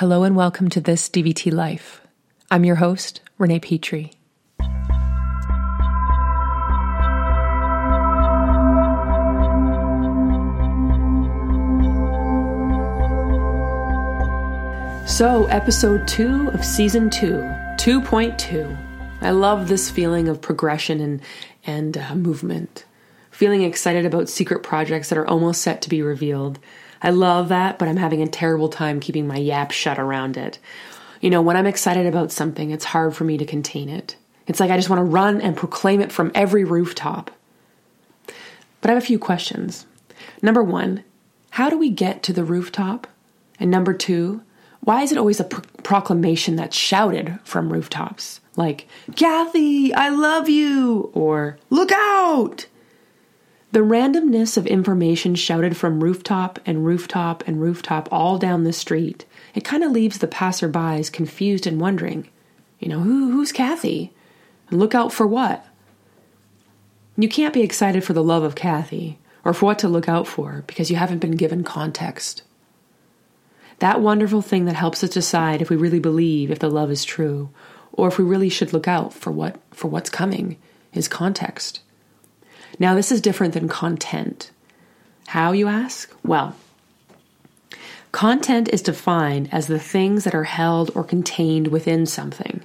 Hello and welcome to this DVT Life. I'm your host, Renee Petrie. So, episode two of season two, 2.2. I love this feeling of progression and, and uh, movement. Feeling excited about secret projects that are almost set to be revealed. I love that, but I'm having a terrible time keeping my yap shut around it. You know, when I'm excited about something, it's hard for me to contain it. It's like I just want to run and proclaim it from every rooftop. But I have a few questions. Number one, how do we get to the rooftop? And number two, why is it always a pro- proclamation that's shouted from rooftops? Like, Kathy, I love you, or look out! The randomness of information shouted from rooftop and rooftop and rooftop all down the street, it kind of leaves the passerbys confused and wondering, you know, who, who's Kathy? And look out for what? You can't be excited for the love of Kathy or for what to look out for because you haven't been given context. That wonderful thing that helps us decide if we really believe if the love is true or if we really should look out for what for what's coming is context. Now, this is different than content. How, you ask? Well, content is defined as the things that are held or contained within something,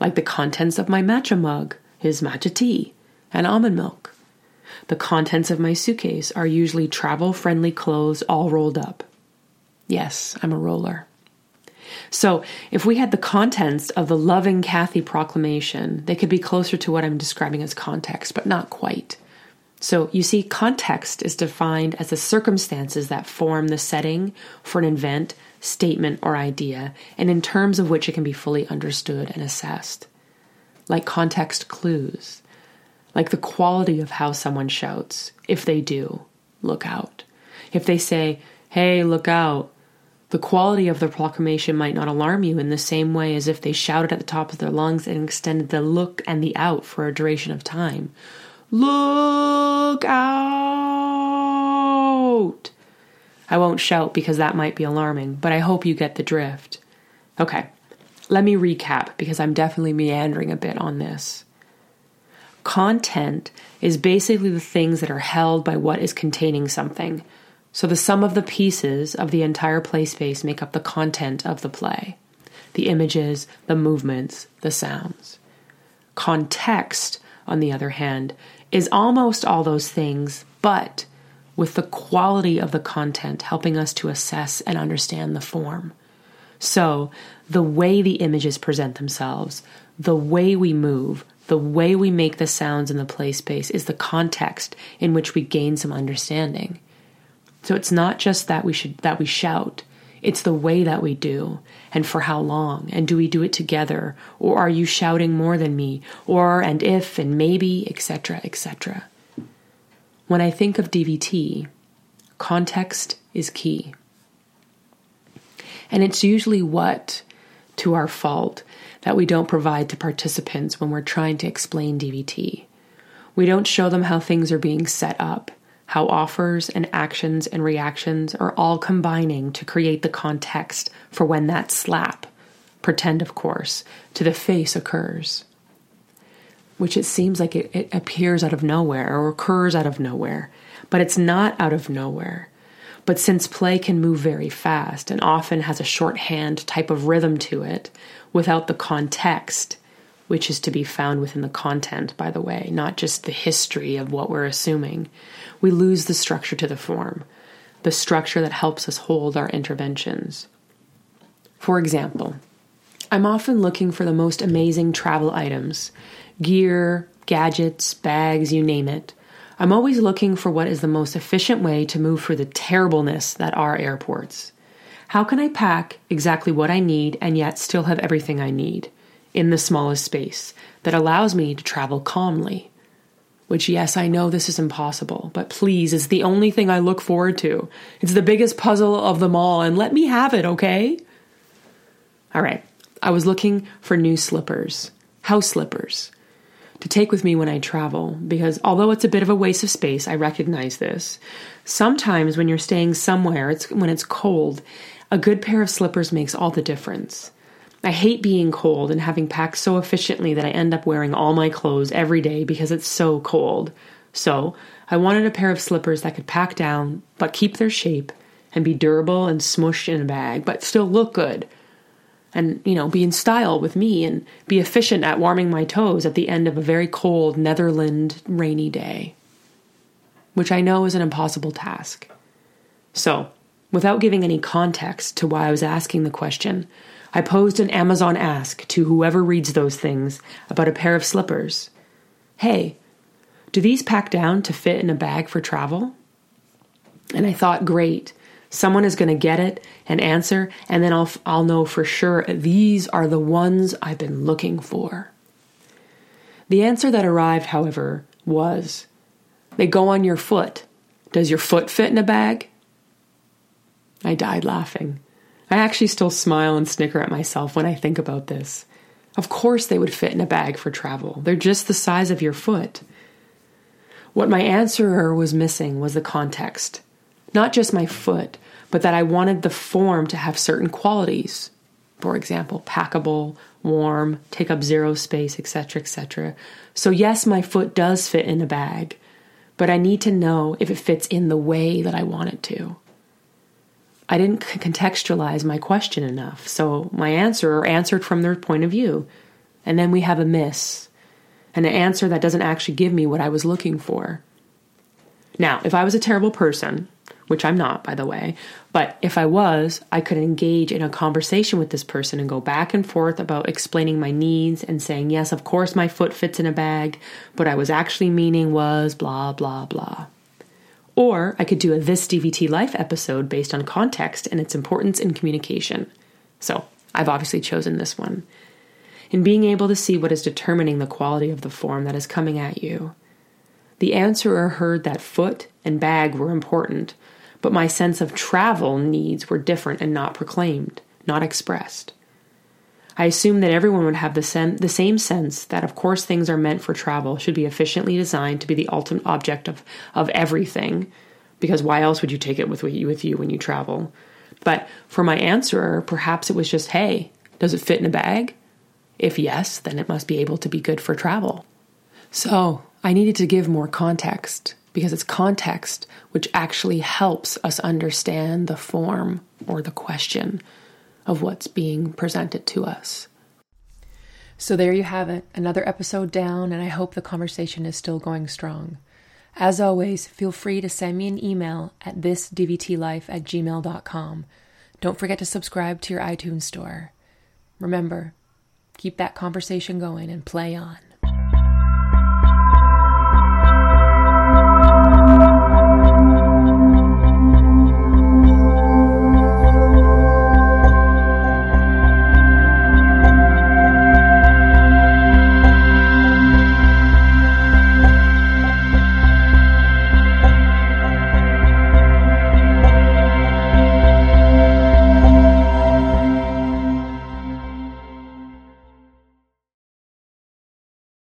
like the contents of my matcha mug, his matcha tea and almond milk. The contents of my suitcase are usually travel friendly clothes all rolled up. Yes, I'm a roller. So, if we had the contents of the loving Kathy proclamation, they could be closer to what I'm describing as context, but not quite. So, you see, context is defined as the circumstances that form the setting for an event, statement, or idea, and in terms of which it can be fully understood and assessed. Like context clues, like the quality of how someone shouts. If they do, look out. If they say, hey, look out, the quality of the proclamation might not alarm you in the same way as if they shouted at the top of their lungs and extended the look and the out for a duration of time. Look out! I won't shout because that might be alarming, but I hope you get the drift. Okay, let me recap because I'm definitely meandering a bit on this. Content is basically the things that are held by what is containing something. So the sum of the pieces of the entire play space make up the content of the play the images, the movements, the sounds. Context, on the other hand, is almost all those things, but with the quality of the content helping us to assess and understand the form. So, the way the images present themselves, the way we move, the way we make the sounds in the play space is the context in which we gain some understanding. So it's not just that we should that we shout, it's the way that we do and for how long and do we do it together or are you shouting more than me or and if and maybe etc etc. When I think of DVT, context is key. And it's usually what to our fault that we don't provide to participants when we're trying to explain DVT. We don't show them how things are being set up how offers and actions and reactions are all combining to create the context for when that slap, pretend of course, to the face occurs. Which it seems like it, it appears out of nowhere or occurs out of nowhere, but it's not out of nowhere. But since play can move very fast and often has a shorthand type of rhythm to it, without the context, which is to be found within the content, by the way, not just the history of what we're assuming, we lose the structure to the form, the structure that helps us hold our interventions. For example, I'm often looking for the most amazing travel items gear, gadgets, bags, you name it. I'm always looking for what is the most efficient way to move through the terribleness that are airports. How can I pack exactly what I need and yet still have everything I need in the smallest space that allows me to travel calmly? Which, yes, I know this is impossible, but please, it's the only thing I look forward to. It's the biggest puzzle of them all, and let me have it, okay? All right, I was looking for new slippers, house slippers. to take with me when I travel, because although it's a bit of a waste of space, I recognize this. Sometimes when you're staying somewhere, it's when it's cold, a good pair of slippers makes all the difference. I hate being cold and having packed so efficiently that I end up wearing all my clothes every day because it's so cold. So, I wanted a pair of slippers that could pack down but keep their shape and be durable and smushed in a bag but still look good and you know be in style with me and be efficient at warming my toes at the end of a very cold Netherland rainy day which I know is an impossible task. So, without giving any context to why I was asking the question, I posed an Amazon ask to whoever reads those things about a pair of slippers. Hey, do these pack down to fit in a bag for travel? And I thought, great, someone is going to get it and answer, and then I'll, I'll know for sure these are the ones I've been looking for. The answer that arrived, however, was they go on your foot. Does your foot fit in a bag? I died laughing. I actually still smile and snicker at myself when I think about this. Of course, they would fit in a bag for travel. They're just the size of your foot. What my answerer was missing was the context. Not just my foot, but that I wanted the form to have certain qualities. For example, packable, warm, take up zero space, etc., etc. So, yes, my foot does fit in a bag, but I need to know if it fits in the way that I want it to. I didn't contextualize my question enough, so my answerer answered from their point of view. And then we have a miss an answer that doesn't actually give me what I was looking for. Now, if I was a terrible person, which I'm not, by the way, but if I was, I could engage in a conversation with this person and go back and forth about explaining my needs and saying, yes, of course my foot fits in a bag, but I was actually meaning was blah, blah, blah. Or I could do a This DVT Life episode based on context and its importance in communication. So I've obviously chosen this one in being able to see what is determining the quality of the form that is coming at you. The answerer heard that foot and bag were important, but my sense of travel needs were different and not proclaimed, not expressed. I assumed that everyone would have the, sen- the same sense that, of course, things are meant for travel, should be efficiently designed to be the ultimate object of, of everything, because why else would you take it with with you when you travel? But for my answerer, perhaps it was just, hey, does it fit in a bag? If yes, then it must be able to be good for travel. So I needed to give more context because it's context which actually helps us understand the form or the question of what's being presented to us. So there you have it, another episode down, and I hope the conversation is still going strong. As always, feel free to send me an email at thisdvtlife at gmail.com. Don't forget to subscribe to your iTunes store. Remember, keep that conversation going and play on.